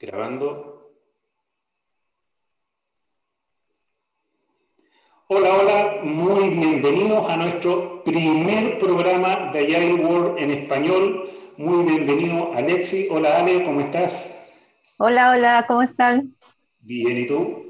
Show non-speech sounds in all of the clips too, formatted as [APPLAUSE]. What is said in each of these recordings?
Grabando. Hola, hola, muy bienvenidos a nuestro primer programa de Agile World en español. Muy bienvenido, Alexi. Hola, Ale, ¿cómo estás? Hola, hola, ¿cómo están? Bien, ¿y tú?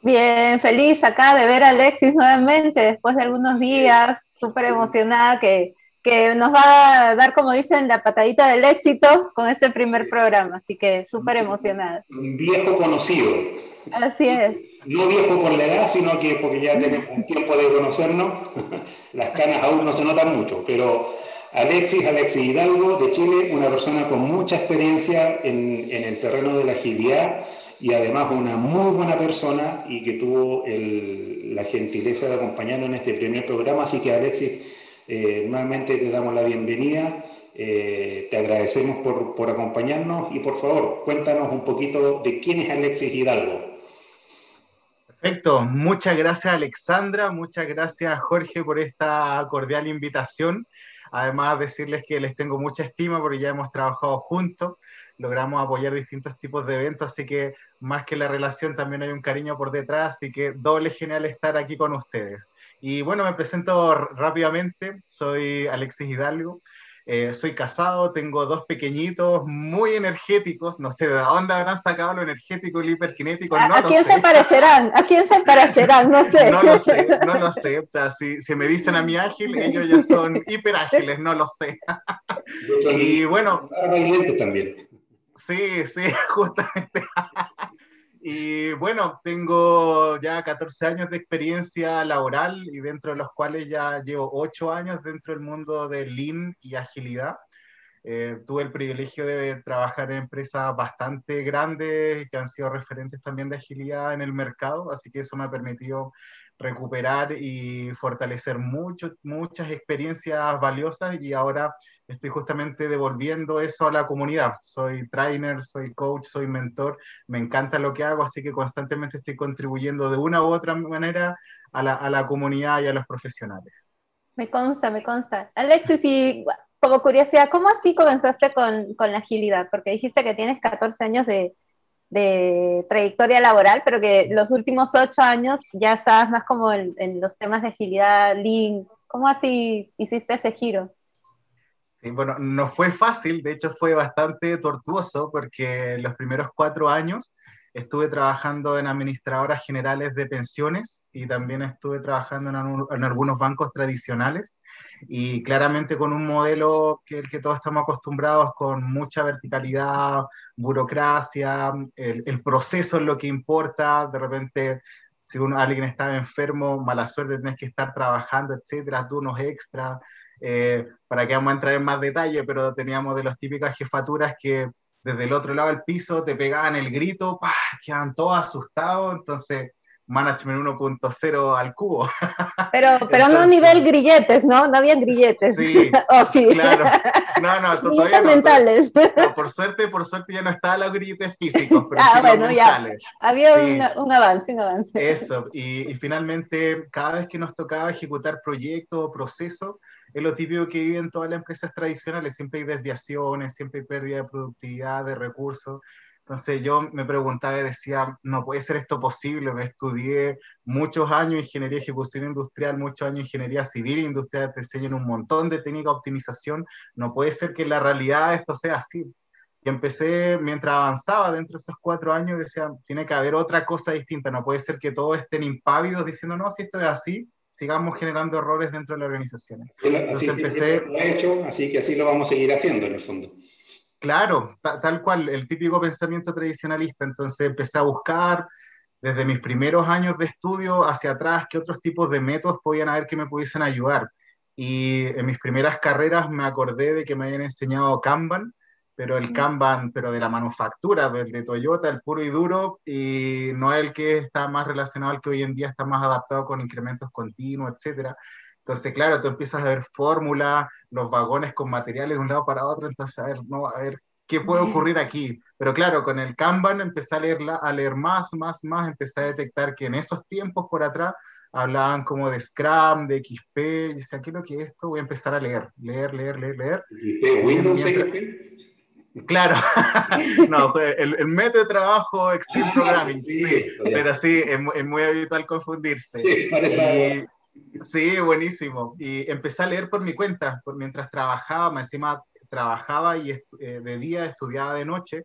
Bien, feliz acá de ver a Alexis nuevamente después de algunos días, súper emocionada que que nos va a dar, como dicen, la patadita del éxito con este primer programa, así que súper emocionada. Un viejo conocido. Así es. No viejo por la edad, sino que porque ya tenemos un tiempo de conocernos, [LAUGHS] las canas aún no se notan mucho, pero Alexis, Alexis Hidalgo de Chile, una persona con mucha experiencia en, en el terreno de la agilidad y además una muy buena persona y que tuvo el, la gentileza de acompañarnos en este primer programa, así que Alexis, eh, nuevamente te damos la bienvenida, eh, te agradecemos por, por, acompañarnos y por favor cuéntanos un poquito de quién es Alexis Hidalgo. Perfecto, muchas gracias Alexandra, muchas gracias Jorge por esta cordial invitación. Además decirles que les tengo mucha estima porque ya hemos trabajado juntos, logramos apoyar distintos tipos de eventos, así que más que la relación también hay un cariño por detrás, así que doble genial estar aquí con ustedes. Y bueno, me presento rápidamente, soy Alexis Hidalgo, eh, soy casado, tengo dos pequeñitos muy energéticos, no sé de dónde habrán sacado lo energético y lo hiperkinético. ¿A, no ¿a quién se parecerán? ¿A quién se parecerán? No sé. no lo sé, [LAUGHS] no lo sé. O sea, si, si, me dicen a mí ágil, ellos ya son hiperágiles, no lo sé. y bueno. también. Sí, sí, [LAUGHS] justamente. Y bueno, tengo ya 14 años de experiencia laboral y dentro de los cuales ya llevo 8 años dentro del mundo de Lean y agilidad. Eh, tuve el privilegio de trabajar en empresas bastante grandes que han sido referentes también de agilidad en el mercado, así que eso me ha permitido recuperar y fortalecer mucho, muchas experiencias valiosas y ahora estoy justamente devolviendo eso a la comunidad. Soy trainer, soy coach, soy mentor, me encanta lo que hago, así que constantemente estoy contribuyendo de una u otra manera a la, a la comunidad y a los profesionales. Me consta, me consta. Alexis, y como curiosidad, ¿cómo así comenzaste con, con la agilidad? Porque dijiste que tienes 14 años de, de trayectoria laboral, pero que los últimos ocho años ya estabas más como en, en los temas de agilidad, Lean. ¿Cómo así hiciste ese giro? Sí, bueno, no fue fácil, de hecho fue bastante tortuoso porque los primeros cuatro años estuve trabajando en administradoras generales de pensiones y también estuve trabajando en, en, algunos bancos tradicionales y claramente con un modelo que el que todos estamos acostumbrados con mucha verticalidad, burocracia, el, el proceso es lo que importa, de repente si uno, alguien está enfermo, mala suerte, tienes que estar trabajando, etcétera, turnos extra, eh, para que vamos a entrar en más detalle, pero teníamos de las típicas jefaturas que desde el otro lado del piso te pegaban el grito, ¡pah! quedan todos asustados, entonces Management 1.0 al cubo. [LAUGHS] Pero, pero no a nivel grilletes, ¿no? No había grilletes. Sí, [LAUGHS] oh, sí. claro. No, no, [LAUGHS] todavía no, mentales. No, por suerte, por suerte ya no estaban los grilletes físicos, pero ah, sí bueno, los ya. Había Sí. una- un avance, un avance. Eso, y, y finalmente, cada vez que nos tocaba ejecutar proyectos o procesos, es lo típico que viven todas las empresas tradicionales, siempre hay desviaciones, siempre hay pérdida de productividad, de recursos. Entonces yo me preguntaba y decía, no puede ser esto posible, me estudié muchos años ingeniería de ejecución industrial, muchos años ingeniería civil e industrial, te enseñan un montón de técnica de optimización, no puede ser que en la realidad esto sea así. Y empecé, mientras avanzaba dentro de esos cuatro años, decía, tiene que haber otra cosa distinta, no puede ser que todos estén impávidos diciendo, no, si esto es así, sigamos generando errores dentro de las organizaciones. Así, Entonces empecé- lo ha hecho, así que así lo vamos a seguir haciendo en el fondo. Claro, ta- tal cual, el típico pensamiento tradicionalista. Entonces empecé a buscar desde mis primeros años de estudio hacia atrás qué otros tipos de métodos podían haber que me pudiesen ayudar. Y en mis primeras carreras me acordé de que me habían enseñado Kanban, pero el Kanban, pero de la manufactura, el de Toyota, el puro y duro, y no el que está más relacionado al que hoy en día está más adaptado con incrementos continuos, etcétera. Entonces, claro, tú empiezas a ver fórmulas, los vagones con materiales de un lado para otro, entonces, a ver, no, a ver, ¿qué puede ocurrir aquí? Pero claro, con el Kanban empecé a leer, a leer más, más, más, empecé a detectar que en esos tiempos por atrás hablaban como de Scrum, de XP, y decía, ¿qué es lo que es esto? Voy a empezar a leer, leer, leer, leer, leer. ¿Y Windows XP? Claro, [LAUGHS] no, el, el, método de trabajo Extreme [LAUGHS] Programming, sí, pero sí, es, muy habitual confundirse. Sí, parece. Sí, buenísimo. Y empecé a leer por mi cuenta, por mientras trabajaba, encima trabajaba y eh, de día estudiaba de noche,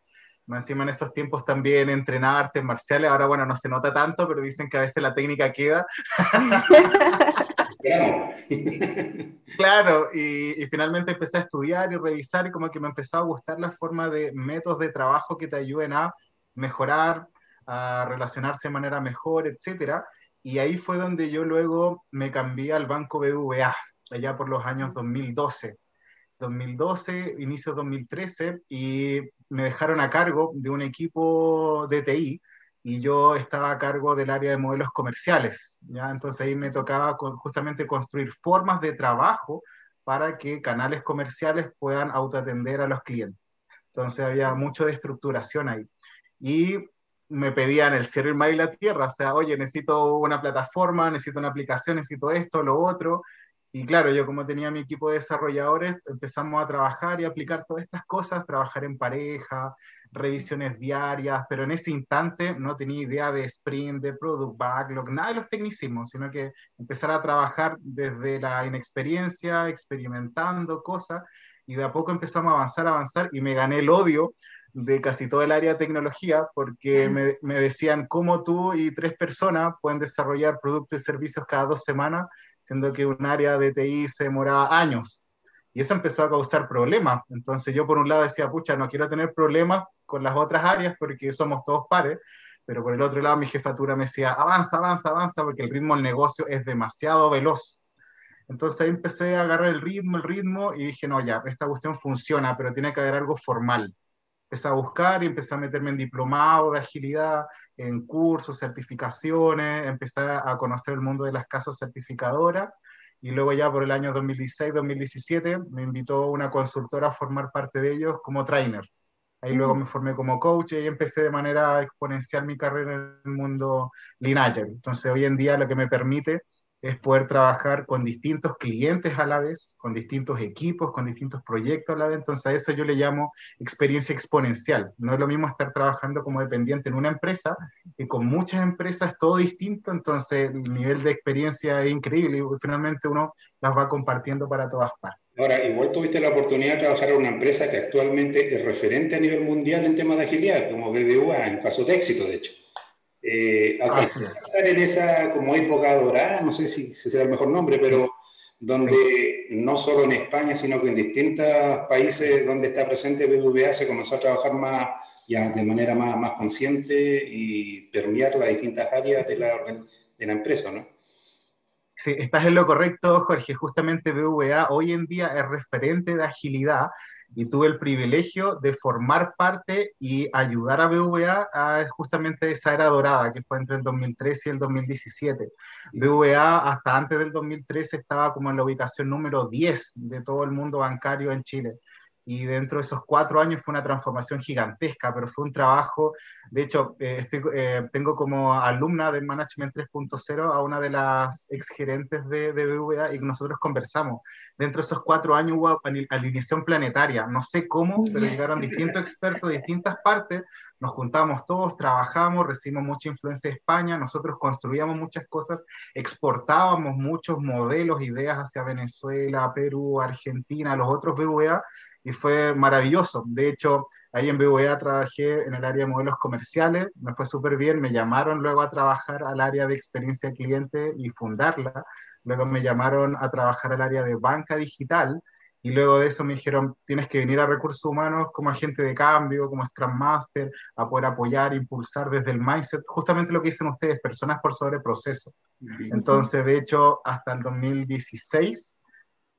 encima en esos tiempos también entrenaba artes marciales, ahora bueno, no se nota tanto, pero dicen que a veces la técnica queda. [LAUGHS] claro, y, finalmente empecé a estudiar y revisar y como que me empezó a gustar la forma de métodos de trabajo que te ayuden a mejorar, a relacionarse de manera mejor, etc. Y ahí fue donde yo luego me cambié al Banco BBVA, allá por los años 2012. 2012, inicio 2013, y me dejaron a cargo de un equipo de TI y yo estaba a cargo del área de modelos comerciales. ¿ya? Entonces ahí me tocaba justamente construir formas de trabajo para que canales comerciales puedan autoatender a los clientes. Entonces había mucho de estructuración ahí. Y me pedían el cielo, el mar y la tierra, o sea, oye, necesito una plataforma, necesito una aplicación, necesito esto, lo otro, y claro, yo como tenía mi equipo de desarrolladores, empezamos a trabajar y aplicar todas estas cosas, trabajar en pareja, revisiones diarias, pero en ese instante no tenía idea de sprint, de product backlog, nada de los tecnicismos, sino que empezar a trabajar desde la inexperiencia, experimentando cosas, y de a poco empezamos a avanzar, avanzar, y me gané el odio de casi todo el área de tecnología, porque me, me decían cómo tú y tres personas pueden desarrollar productos y servicios cada dos semanas siendo que un área de TI se demoraba años. Y eso empezó a causar problemas. Entonces yo por un lado decía, pucha, no quiero tener problemas con las otras áreas porque somos todos pares, pero por el otro lado mi jefatura me decía, avanza, avanza, avanza, porque el ritmo del negocio es demasiado veloz. Entonces ahí empecé a agarrar el ritmo, el ritmo, y dije, no, ya, esta cuestión funciona, pero tiene que haber algo formal empecé a buscar y empecé a meterme en diplomado de agilidad, en cursos, certificaciones, empecé a conocer el mundo de las casas certificadoras y luego ya por el año 2016-2017 me invitó una consultora a formar parte de ellos como trainer. Ahí luego mm. me formé como coach y empecé de manera exponencial mi carrera en el mundo Lean Entonces hoy en día lo que me permite es poder trabajar con distintos clientes a la vez, con distintos equipos, con distintos proyectos a la vez. Entonces a eso yo le llamo experiencia exponencial. No es lo mismo estar trabajando como dependiente en una empresa que con muchas empresas es todo distinto. Entonces el nivel de experiencia es increíble y finalmente uno las va compartiendo para todas partes. Ahora, igual tuviste la oportunidad de trabajar en una empresa que actualmente es referente a nivel mundial en temas de agilidad, como BBVA, en caso de éxito, de hecho. Eh, estar en esa como época dorada, no sé si, si será el mejor nombre, pero donde no solo en España, sino que en distintos países donde está presente BBVA se comenzó a trabajar más, ya de manera más, más consciente y permear las distintas áreas de la, de la empresa, ¿no? Sí, estás en lo correcto, Jorge. Justamente BVA hoy en día es referente de agilidad y tuve el privilegio de formar parte y ayudar a BVA a justamente esa era dorada que fue entre el 2013 y el 2017. BVA hasta antes del 2013 estaba como en la ubicación número 10 de todo el mundo bancario en Chile y dentro de esos cuatro años fue una transformación gigantesca, pero fue un trabajo, de hecho, eh, estoy, eh, tengo como alumna del Management 3.0 a una de las exgerentes de, de BVA y nosotros conversamos. Dentro de esos cuatro años hubo alineación planetaria, no sé cómo, pero llegaron distintos expertos de distintas partes, nos juntamos todos, trabajamos, recibimos mucha influencia de España, nosotros construíamos muchas cosas, exportábamos muchos modelos, ideas hacia Venezuela, Perú, Argentina, los otros BVA, y fue maravilloso. De hecho, ahí en BBVA trabajé en el área de modelos comerciales, me fue súper bien, me llamaron luego a trabajar al área de experiencia cliente y fundarla, luego me llamaron a trabajar al área de banca digital, y luego de eso me dijeron, tienes que venir a recursos humanos como agente de cambio, como Scrum Master, a poder apoyar, impulsar desde el mindset, justamente lo que dicen ustedes, personas por sobre proceso. Entonces, de hecho, hasta el 2016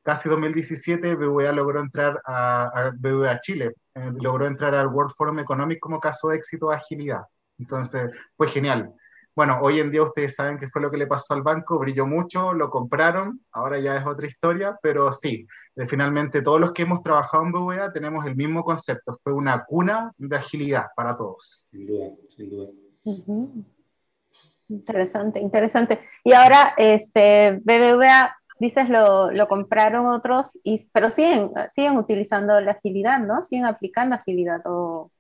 casi 2017 BBVA logró entrar a, BBVA Chile, eh, logró entrar al World Forum Economic como caso de éxito de agilidad. Entonces fue genial. Bueno, hoy en día ustedes saben qué fue lo que le pasó al banco, brilló mucho, lo compraron, ahora ya es otra historia, pero sí, eh, finalmente todos los que hemos trabajado en BBVA tenemos el mismo concepto, fue una cuna de agilidad para todos. Sin duda, sin duda. Interesante, interesante. Y ahora, este, BBVA dices lo, lo compraron otros, y, pero siguen, siguen utilizando la agilidad, ¿no? Siguen aplicando agilidad. O...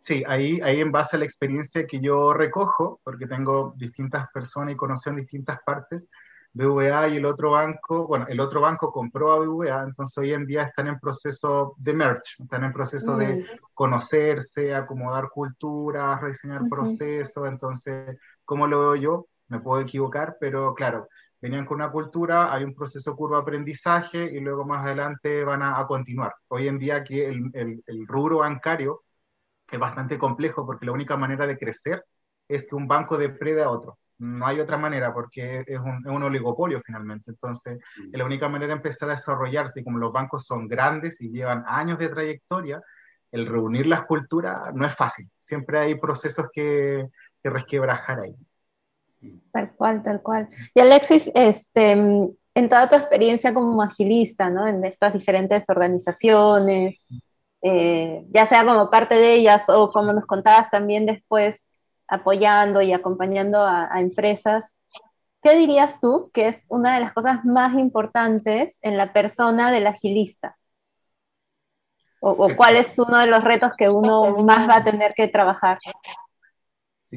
Sí, ahí, ahí en base a la experiencia que yo recojo, porque tengo distintas personas y conocen distintas partes, BVA y el otro banco, bueno, el otro banco compró a BVA, entonces hoy en día están en proceso de merge, están en proceso de mm. conocerse, acomodar culturas, rediseñar procesos, entonces, ¿cómo lo veo yo? Me puedo equivocar, pero claro, venían con una cultura, hay un proceso curva de aprendizaje y luego más adelante van a, continuar. Hoy en día aquí el, el, el rubro bancario es bastante complejo porque la única manera de crecer es que un banco deprede a otro no hay otra manera porque es un, es un, oligopolio finalmente. Entonces, es la única manera de empezar a desarrollarse y como los bancos son grandes y llevan años de trayectoria, el reunir las culturas no es fácil. Siempre hay procesos que, que resquebrajar ahí. Tal cual, tal cual. Y Alexis, este, en toda tu experiencia como agilista, ¿no? En estas diferentes organizaciones, eh, ya sea como parte de ellas o como nos contabas también después, apoyando y acompañando a, empresas, ¿qué dirías tú que es una de las cosas más importantes en la persona del agilista? O, cuál es uno de los retos que uno más va a tener que trabajar?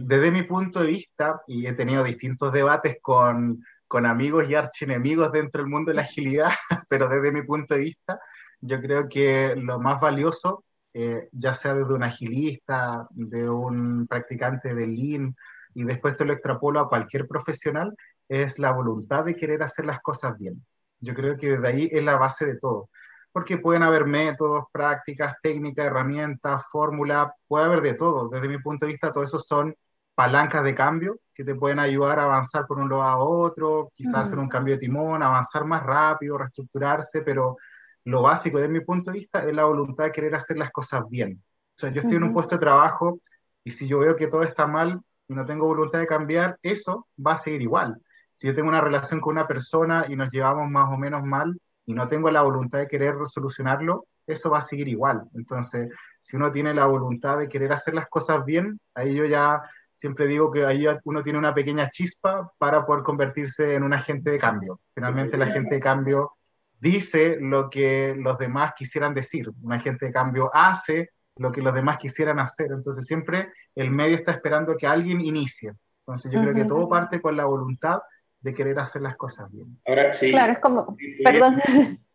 Desde mi punto de vista, y he tenido distintos debates con, con amigos y archienemigos dentro del mundo de la agilidad, [LAUGHS] pero desde mi punto de vista, yo creo que lo más valioso eh, ya sea desde un agilista, de un practicante de Lean, y después te lo extrapolo a cualquier profesional, es la voluntad de querer hacer las cosas bien. Yo creo que desde ahí es la base de todo, porque pueden haber métodos, prácticas, técnicas, herramientas, fórmulas, puede haber de todo. Desde mi punto de vista, todo eso son palancas de cambio que te pueden ayudar a avanzar por un lado a otro, quizás hacer un cambio de timón, avanzar más rápido, reestructurarse, pero lo básico desde mi punto de vista es la voluntad de querer hacer las cosas bien. O sea, yo estoy en un puesto de trabajo y si yo veo que todo está mal y no tengo voluntad de cambiar, eso va a seguir igual. Si yo tengo una relación con una persona y nos llevamos más o menos mal y no tengo la voluntad de querer solucionarlo, eso va a seguir igual. Entonces, si uno tiene la voluntad de querer hacer las cosas bien, ahí yo ya siempre digo que ahí uno tiene una pequeña chispa para poder convertirse en un agente de cambio. Finalmente, el agente de cambio dice lo que los demás quisieran decir. Un agente de cambio hace lo que los demás quisieran hacer. Entonces siempre el medio está esperando que alguien inicie. Entonces yo creo que todo parte con la voluntad de querer hacer las cosas bien. Ahora sí. Claro, es como, perdón. [LAUGHS]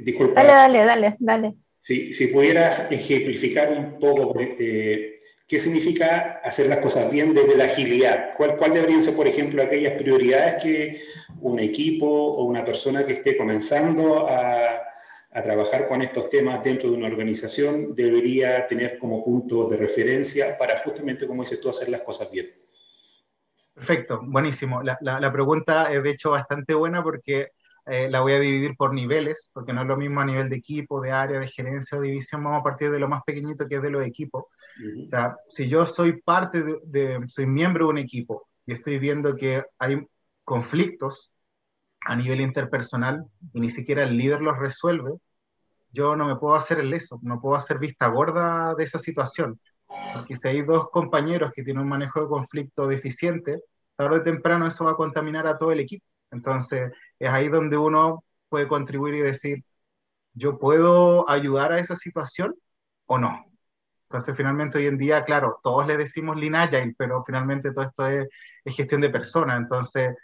Disculpa. Dale, dale, dale, dale. Si, si pudieras ejemplificar un poco eh, qué significa hacer las cosas bien desde la agilidad, ¿cuál, cuál deberían ser, por ejemplo, aquellas prioridades que un equipo o una persona que esté comenzando a, trabajar con estos temas dentro de una organización debería tener como punto de referencia para justamente, como dices tú, hacer las cosas bien. Perfecto, buenísimo. La, la, pregunta es de hecho bastante buena porque eh, la voy a dividir por niveles, porque no es lo mismo a nivel de equipo, de área, de gerencia o división, vamos a partir de lo más pequeñito que es de los equipos. O sea, si yo soy parte de, soy miembro de un equipo y estoy viendo que hay conflictos a nivel interpersonal y ni siquiera el líder los resuelve, yo no me puedo hacer el leso, no puedo hacer vista gorda de esa situación. Porque si hay dos compañeros que tienen un manejo de conflicto deficiente, tarde o temprano eso va a contaminar a todo el equipo. Entonces, es ahí donde uno puede contribuir y decir, ¿yo puedo ayudar a esa situación o no? Entonces, finalmente, hoy en día, claro, todos le decimos Lean Agile, pero finalmente todo esto es, es gestión de personas. Entonces,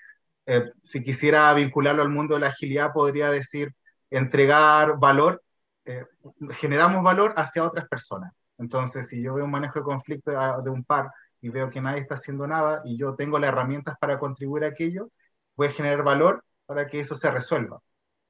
eh, si quisiera vincularlo al mundo de la agilidad, podría decir entregar valor, eh, generamos valor hacia otras personas. Entonces, si yo veo un manejo de conflicto de, un par y veo que nadie está haciendo nada y yo tengo las herramientas para contribuir a aquello, voy a generar valor para que eso se resuelva.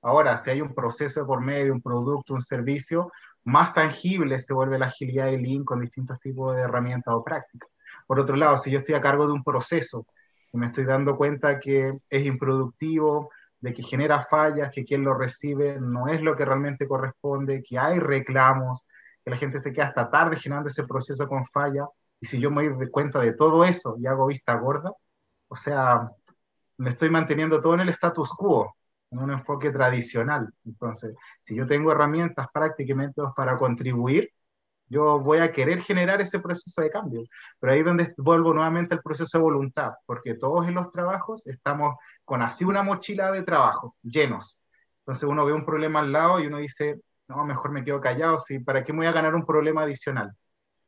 Ahora, si hay un proceso por medio, un producto, un servicio, más tangible se vuelve la agilidad de Lean con distintos tipos de herramientas o prácticas. Por otro lado, si yo estoy a cargo de un proceso me estoy dando cuenta que es improductivo, de que genera fallas, que quien lo recibe no es lo que realmente corresponde, que hay reclamos, que la gente se queda hasta tarde generando ese proceso con falla. Y si yo me doy cuenta de todo eso y hago vista gorda, o sea, me estoy manteniendo todo en el status quo, en un enfoque tradicional. Entonces, si yo tengo herramientas prácticamente para contribuir, Yo voy a querer generar ese proceso de cambio, pero ahí es donde vuelvo nuevamente al proceso de voluntad, porque todos en los trabajos estamos con así una mochila de trabajo, llenos. Entonces uno ve un problema al lado y uno dice, no, mejor me quedo callado, ¿sí? ¿para qué me voy a ganar un problema adicional?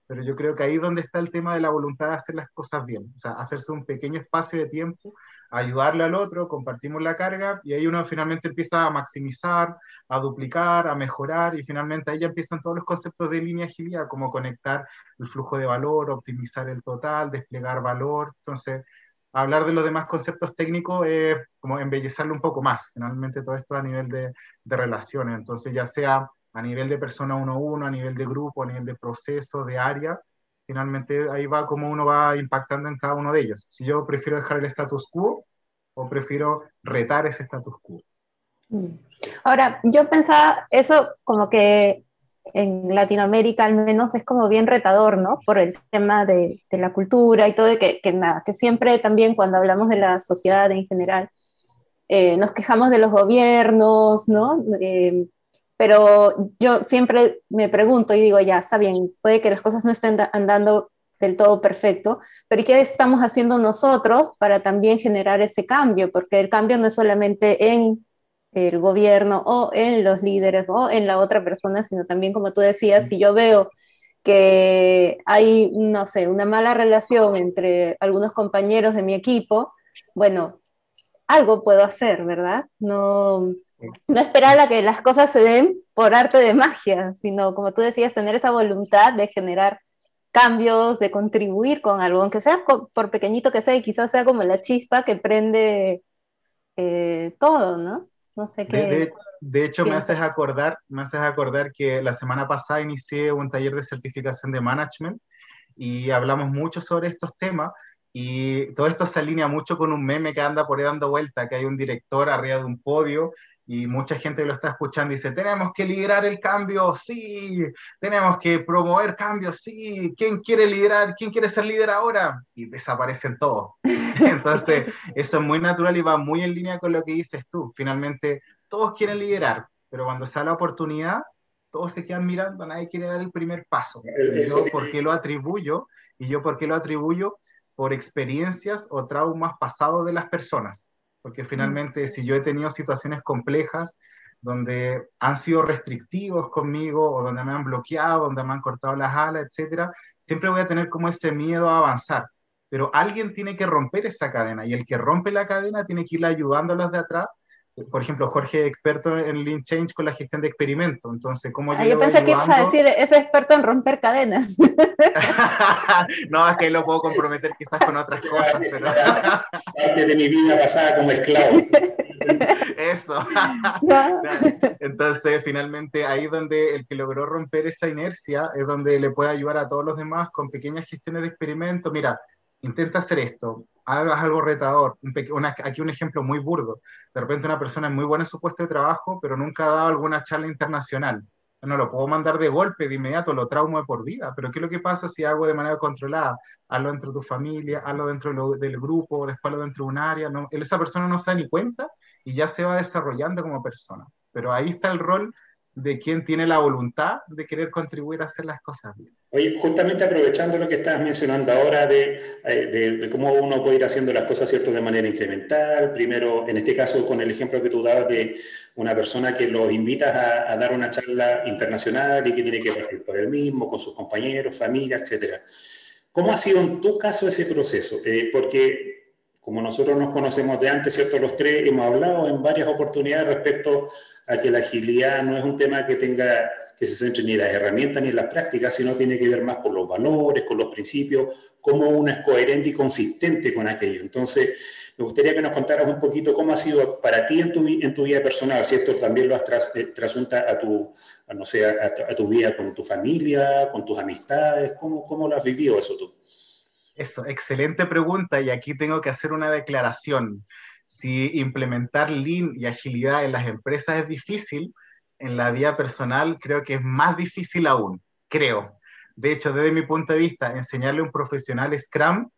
Pero yo creo que ahí es donde está el tema de la voluntad de hacer las cosas bien, o sea, hacerse un pequeño espacio de tiempo, ayudarle al otro, compartimos la carga y ahí uno finalmente empieza a maximizar, a duplicar, a mejorar y finalmente ahí ya empiezan todos los conceptos de línea agilidad, como conectar el flujo de valor, optimizar el total, desplegar valor. Entonces, hablar de los demás conceptos técnicos es como embellecerlo un poco más, finalmente todo esto a nivel de, de relaciones, entonces ya sea a nivel de persona uno a uno, a nivel de grupo, a nivel de proceso, de área, finalmente ahí va como uno va impactando en cada uno de ellos. Si yo prefiero dejar el status quo o prefiero retar ese status quo. Mm. Ahora, yo pensaba eso como que en Latinoamérica al menos es como bien retador, ¿no? Por el tema de, de la cultura y todo, de que, que, nada, que siempre también cuando hablamos de la sociedad en general, eh, nos quejamos de los gobiernos, ¿no? Eh, pero yo siempre me pregunto y digo, ya, está bien, puede que las cosas no estén andando del todo perfecto, pero ¿y qué estamos haciendo nosotros para también generar ese cambio? Porque el cambio no es solamente en el gobierno o en los líderes o en la otra persona, sino también, como tú decías, si yo veo que hay, no sé, una mala relación entre algunos compañeros de mi equipo, bueno, algo puedo hacer, ¿verdad? No, no esperar a que las cosas se den por arte de magia, sino, como tú decías, tener esa voluntad de generar cambios, de contribuir con algo, aunque sea por pequeñito que sea, y quizás sea como la chispa que prende eh, todo, ¿no? No sé qué. De, de hecho, me haces, acordar, me haces acordar que la semana pasada inicié un taller de certificación de management y hablamos mucho sobre estos temas. Y todo esto se alinea mucho con un meme que anda por ahí dando vuelta, que hay un director arriba de un podio y mucha gente lo está escuchando y dice, tenemos que liderar el cambio, sí, tenemos que promover cambios, sí, ¿quién quiere liderar? ¿Quién quiere ser líder ahora? Y desaparecen todos. [LAUGHS] Entonces, eso es muy natural y va muy en línea con lo que dices tú. Finalmente, todos quieren liderar, pero cuando se da la oportunidad, todos se quedan mirando, nadie quiere dar el primer paso. Y yo, ¿por qué lo atribuyo? Y yo, ¿por qué lo atribuyo? Por experiencias o traumas pasados de las personas porque finalmente si yo he tenido situaciones complejas donde han sido restrictivos conmigo o donde me han bloqueado, donde me han cortado las alas, etcétera, siempre voy a tener como ese miedo a avanzar. Pero alguien tiene que romper esa cadena y el que rompe la cadena tiene que ir ayudando a los de atrás por ejemplo, Jorge experto en Lean Change con la gestión de experimentos. Entonces, ¿cómo yo, ah, yo pensé que ibas a decir, es experto en romper cadenas. [LAUGHS] no, es que lo puedo comprometer quizás con otras [LAUGHS] cosas. Pero... Parte de mi vida pasada como esclavo. [LAUGHS] Eso. Entonces, finalmente, ahí donde el que logró romper esa inercia es donde le puede ayudar a todos los demás con pequeñas gestiones de experimentos. Mira, intenta hacer esto, hagas algo retador. aquí un ejemplo muy burdo. De repente una persona es muy buena en su puesto de trabajo, pero nunca ha dado alguna charla internacional. No lo puedo mandar de golpe, de inmediato, lo traumo de por vida. Pero ¿qué es lo que pasa si hago de manera controlada? Hazlo dentro de tu familia, hazlo dentro del grupo, después hazlo dentro de un área. No, esa persona no se da ni cuenta y ya se va desarrollando como persona. Pero ahí está el rol de quien tiene la voluntad de querer contribuir a hacer las cosas bien. Oye, justamente aprovechando lo que estás mencionando ahora de, eh, de, cómo uno puede ir haciendo las cosas cierto de manera incremental, primero, en este caso, con el ejemplo que tú dabas de una persona que lo invitas a, a dar una charla internacional y que tiene que partir por él mismo, con sus compañeros, familia, etc. ¿Cómo ha sido en tu caso ese proceso? Eh, porque como nosotros nos conocemos de antes, ¿cierto? Los tres hemos hablado en varias oportunidades respecto a que la agilidad no es un tema que tenga que se centre ni en las herramientas ni en las prácticas, sino tiene que ver más con los valores, con los principios, cómo uno es coherente y consistente con aquello. Entonces, me gustaría que nos contaras un poquito cómo ha sido para ti en tu, en tu vida personal, si esto también lo has tras, eh, trasunta a tu, a, no sé, a, a, tu vida con tu familia, con tus amistades, ¿cómo, cómo lo has vivido eso tú? Eso, excelente pregunta y aquí tengo que hacer una declaración. Si implementar lean y agilidad en las empresas es difícil, en la vida personal creo que es más difícil aún, creo. De hecho, desde mi punto de vista, enseñarle a un profesional Scrum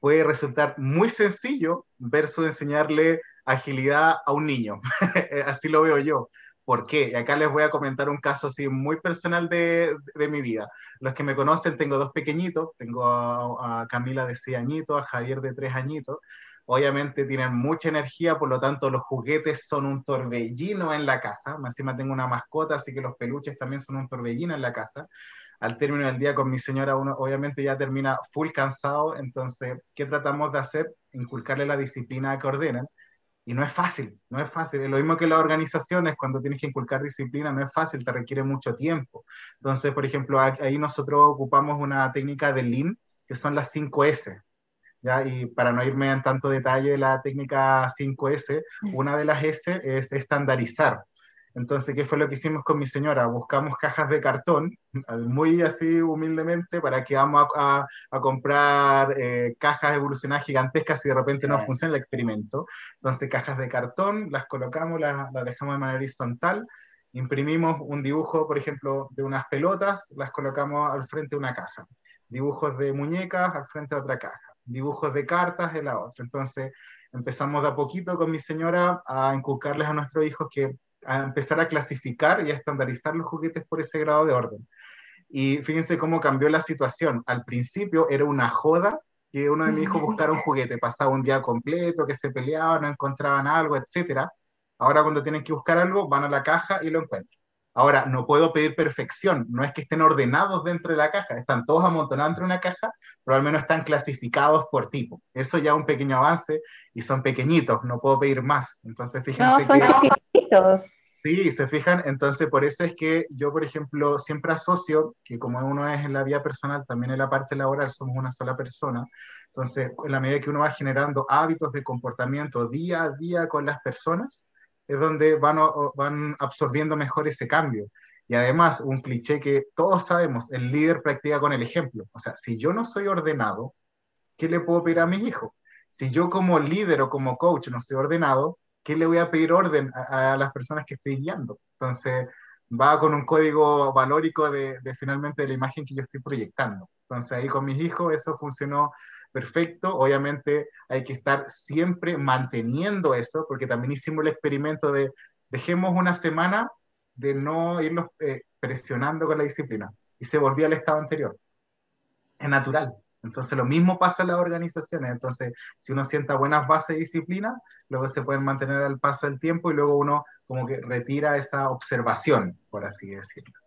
puede resultar muy sencillo versus enseñarle agilidad a un niño. [LAUGHS] Así lo veo yo. ¿Por qué? Y acá les voy a comentar un caso así muy personal de, mi vida. Los que me conocen, tengo dos pequeñitos, tengo a, Camila de 6 añitos, a Javier de 3 añitos. Obviamente tienen mucha energía, por lo tanto los juguetes son un torbellino en la casa. Encima tengo una mascota, así que los peluches también son un torbellino en la casa al término del día con mi señora uno obviamente ya termina full cansado, entonces, ¿qué tratamos de hacer? Inculcarle la disciplina que ordenan. Y no es fácil, no es fácil. Es lo mismo que las organizaciones, cuando tienes que inculcar disciplina, no es fácil, te requiere mucho tiempo. Entonces, por ejemplo, ahí nosotros ocupamos una técnica de Lean, que son las 5S. ¿Ya? Y para no irme en tanto detalle de la técnica 5S, una de las S es estandarizar. Entonces, ¿qué fue lo que hicimos con mi señora? Buscamos cajas de cartón, [LAUGHS] muy así humildemente, para que vamos a, a, comprar eh, cajas evolucionadas gigantescas y de repente no funciona el experimento. Entonces, cajas de cartón, las colocamos, las, las dejamos de manera horizontal, imprimimos un dibujo, por ejemplo, de unas pelotas, las colocamos al frente de una caja. Dibujos de muñecas al frente de otra caja. Dibujos de cartas en la otra. Entonces, empezamos de a poquito con mi señora a inculcarles a nuestros hijos que a empezar a clasificar y a estandarizar los juguetes por ese grado de orden. Y fíjense cómo cambió la situación. Al principio era una joda que uno de mis hijos [LAUGHS] buscara un juguete, pasaba un día completo, que se peleaban, no encontraban algo, etc. Ahora cuando tienen que buscar algo, van a la caja y lo encuentran. Ahora, no puedo pedir perfección, no es que estén ordenados dentro de la caja, están todos amontonados dentro de una caja, pero al menos están clasificados por tipo. Eso ya es un pequeño avance y son pequeñitos, no puedo pedir más. Entonces, fíjense no, son chiquititos. Sí, se fijan, entonces por eso es que yo, por ejemplo, siempre asocio que como uno es en la vida personal, también en la parte laboral somos una sola persona, entonces en la medida que uno va generando hábitos de comportamiento día a día con las personas, es donde van, van absorbiendo mejor ese cambio. Y además, un cliché que todos sabemos, el líder practica con el ejemplo. O sea, si yo no soy ordenado, ¿qué le puedo pedir a mi hijo? Si yo como líder o como coach no soy ordenado, ¿qué le voy a pedir orden a, las personas que estoy guiando? Entonces, va con un código valórico de, finalmente la imagen que yo estoy proyectando. Entonces, ahí con mis hijos eso funcionó perfecto. Obviamente hay que estar siempre manteniendo eso, porque también hicimos el experimento de dejemos una semana de no irlos eh, presionando con la disciplina y se volvió al estado anterior. Es natural. Entonces lo mismo pasa en las organizaciones. Entonces, si uno sienta buenas bases de disciplina, luego se pueden mantener al paso del tiempo y luego uno como que retira esa observación, por así decirlo.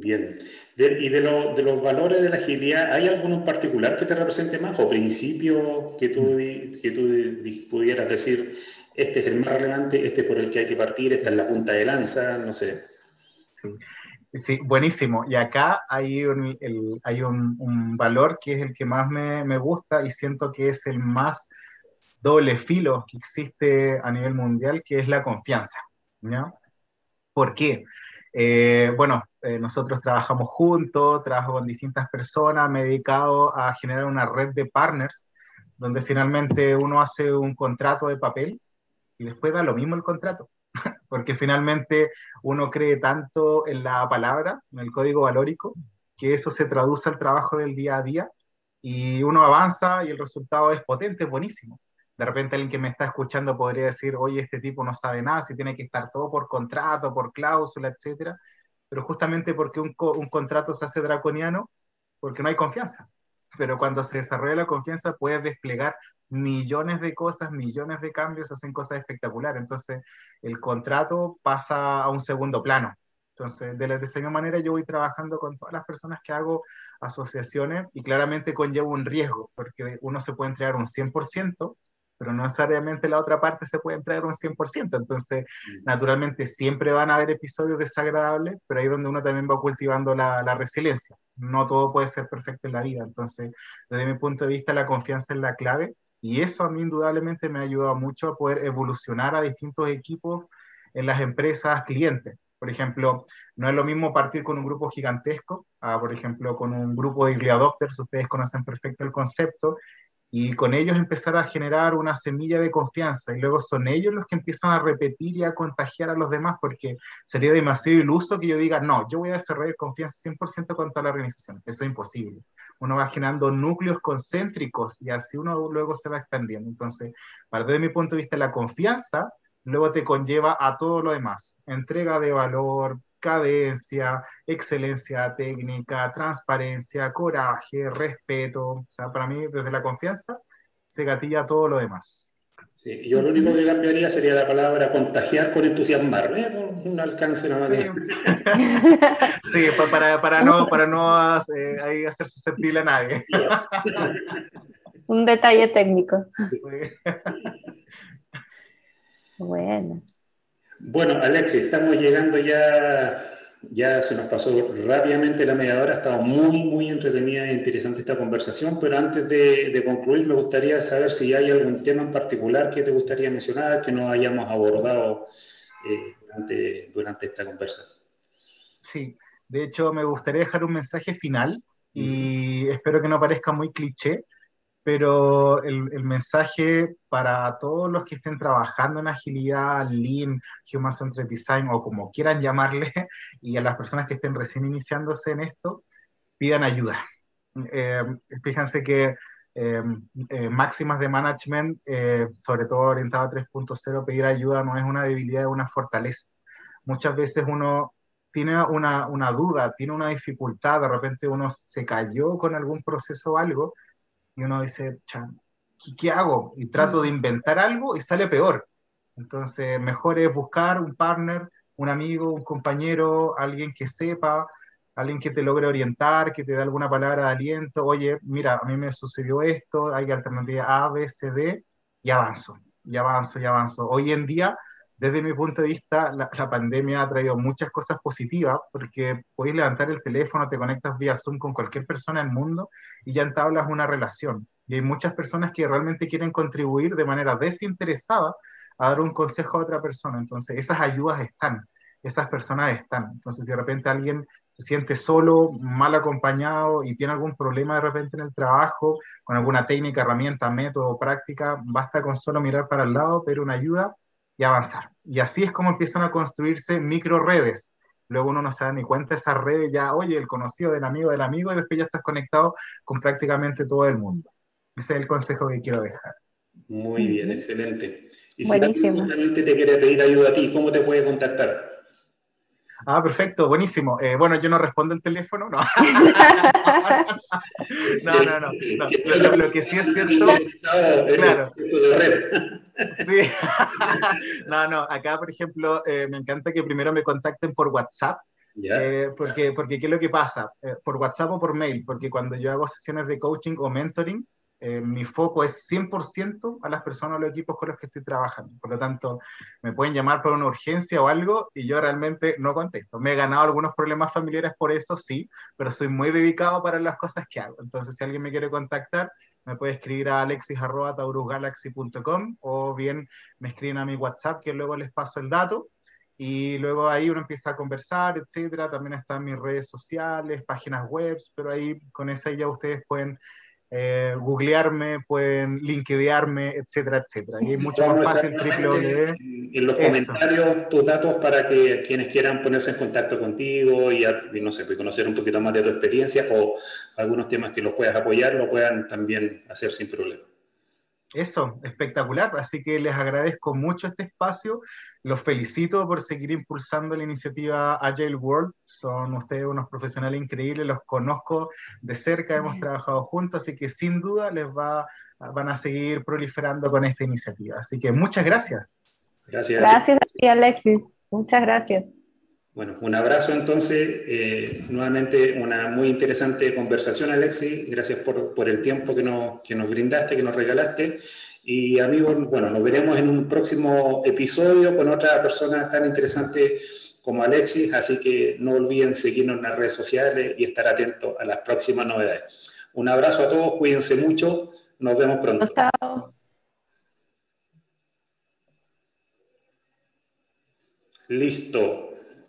Bien. y de, de, los valores de la agilidad, ¿hay alguno en particular que te represente más o principio que tú, que tú pudieras decir, este es el más relevante, este es por el que hay que partir, esta es la punta de lanza, no sé? Sí. Sí, buenísimo. Y acá hay un, el, hay un, valor que es el que más me, me, gusta y siento que es el más doble filo que existe a nivel mundial, que es la confianza. ¿Por qué? Eh, bueno, eh, nosotros trabajamos juntos, trabajo con distintas personas, me he dedicado a generar una red de partners, donde finalmente uno hace un contrato de papel y después da lo mismo el contrato [LAUGHS] porque finalmente uno cree tanto en la palabra, en el código valórico, que eso se traduce al trabajo del día a día y uno avanza y el resultado es potente, es buenísimo. De repente alguien que me está escuchando podría decir, oye, este tipo no sabe nada, si tiene que estar todo por contrato, por cláusula, etcétera. Pero justamente porque un, un contrato se hace draconiano, porque no hay confianza. Pero cuando se desarrolla la confianza, puedes desplegar millones de cosas, millones de cambios, hacen cosas espectaculares. Entonces, el contrato pasa a un segundo plano. Entonces, de la misma manera, yo voy trabajando con todas las personas que hago asociaciones y claramente conlleva un riesgo, porque uno se puede entregar un 100%, pero no necesariamente la otra parte se puede entregar un 100%. Entonces, naturalmente, siempre van a haber episodios desagradables, pero ahí es donde uno también va cultivando la, la resiliencia. No todo puede ser perfecto en la vida. Entonces, desde mi punto de vista, la confianza es la clave y eso a mí indudablemente me ha ayudado mucho a poder evolucionar a distintos equipos en las empresas clientes. Por ejemplo, no es lo mismo partir con un grupo gigantesco, a, por ejemplo, con un grupo de early adopters, ustedes conocen perfecto el concepto, y con ellos empezar a generar una semilla de confianza y luego son ellos los que empiezan a repetir y a contagiar a los demás porque sería demasiado iluso que yo diga, no, yo voy a desarrollar confianza 100% con toda la organización. Eso es imposible. Uno va generando núcleos concéntricos y así uno luego se va expandiendo. Entonces, para desde mi punto de vista, la confianza luego te conlleva a todo lo demás. Entrega de valor, cadencia, excelencia técnica, transparencia, coraje, respeto. O sea, para mí, desde la confianza, se gatilla todo lo demás. Sí, yo lo único que cambiaría sería la palabra contagiar con entusiasmar, ¿eh? un alcance nada más. Sí, para, para, no, para no eh, hacer susceptible a nadie. un detalle técnico. Bueno. Bueno, Alexis, estamos llegando ya, ya se nos pasó rápidamente la media hora, ha estado muy, muy entretenida e interesante esta conversación, pero antes de, concluir me gustaría saber si hay algún tema en particular que te gustaría mencionar, que no hayamos abordado eh, durante, durante esta conversación. Sí, de hecho me gustaría dejar un mensaje final y espero que no parezca muy cliché, pero el, el, mensaje para todos los que estén trabajando en agilidad, Lean, Human Centered Design o como quieran llamarle, [LAUGHS] y a las personas que estén recién iniciándose en esto, pidan ayuda. Eh, fíjense que eh, eh, máximas de management, sobre todo orientado a 3.0, pedir ayuda no es una debilidad, es una fortaleza. Muchas veces uno tiene una, una duda, tiene una dificultad, de repente uno se cayó con algún proceso o algo, y uno dice, ¿qué, hago? Y trato de inventar algo y sale peor. Entonces, mejor es buscar un partner, un amigo, un compañero, alguien que sepa, alguien que te logre orientar, que te dé alguna palabra de aliento. Oye, mira, a mí me sucedió esto, hay alternativa A, B, C, D, y avanzo, y avanzo, y avanzo. Hoy en día, desde mi punto de vista, la, pandemia ha traído muchas cosas positivas porque puedes levantar el teléfono, te conectas vía Zoom con cualquier persona del mundo y ya entablas una relación. Y hay muchas personas que realmente quieren contribuir de manera desinteresada a dar un consejo a otra persona. Entonces, esas ayudas están, esas personas están. Entonces, si de repente alguien se siente solo, mal acompañado y tiene algún problema de repente en el trabajo, con alguna técnica, herramienta, método, práctica, basta con solo mirar para el lado, pero una ayuda y avanzar. Y así es como empiezan a construirse micro redes. Luego uno no se da ni cuenta de esas redes, ya, oye, el conocido del amigo del amigo, y después ya estás conectado con prácticamente todo el mundo. Ese es el consejo que quiero dejar. Muy bien, excelente. Y si alguien justamente te quiere pedir ayuda a ti, ¿cómo te puede contactar? Ah, perfecto, buenísimo. Eh, bueno, yo no respondo el teléfono, no. [LAUGHS] no, no, no. Lo, que sí es cierto. Claro. Sí. [LAUGHS] no, no. Acá, por ejemplo, eh, me encanta que primero me contacten por WhatsApp. Eh, porque, porque, ¿qué es lo que pasa? por WhatsApp o por mail, porque cuando yo hago sesiones de coaching o mentoring, eh, mi foco es 100% a las personas o los equipos con los que estoy trabajando. Por lo tanto, me pueden llamar por una urgencia o algo y yo realmente no contesto. Me he ganado algunos problemas familiares por eso, sí, pero soy muy dedicado para las cosas que hago. Entonces, si alguien me quiere contactar, me puede escribir a alexis.taurusgalaxy.com o bien me escriben a mi WhatsApp, que luego les paso el dato. Y luego ahí uno empieza a conversar, etcétera. También están mis redes sociales, páginas web, pero ahí con eso ya ustedes pueden eh, googlearme, pueden linkedearme, etcétera, etcétera. Y es mucho más fácil triple En los comentarios tus datos para que quienes quieran ponerse en contacto contigo y, no sé, pues, conocer un poquito más de tu experiencia o algunos temas que los puedas apoyar, lo puedan también hacer sin problema. Eso, espectacular. Así que les agradezco mucho este espacio. Los felicito por seguir impulsando la iniciativa Agile World. Son ustedes unos profesionales increíbles, los conozco de cerca, hemos trabajado juntos, así que sin duda les va, van a seguir proliferando con esta iniciativa. Así que muchas gracias. Gracias. Gracias a ti, Alexis. Muchas gracias. Bueno, un abrazo entonces. Eh, nuevamente una muy interesante conversación, Alexi. Gracias por, por el tiempo que nos, que nos, brindaste, que nos regalaste. Y amigos, bueno, nos veremos en un próximo episodio con otra persona tan interesante como Alexis. Así que no olviden seguirnos en las redes sociales y estar atentos a las próximas novedades. Un abrazo a todos, cuídense mucho. Nos vemos pronto. Chao. Listo.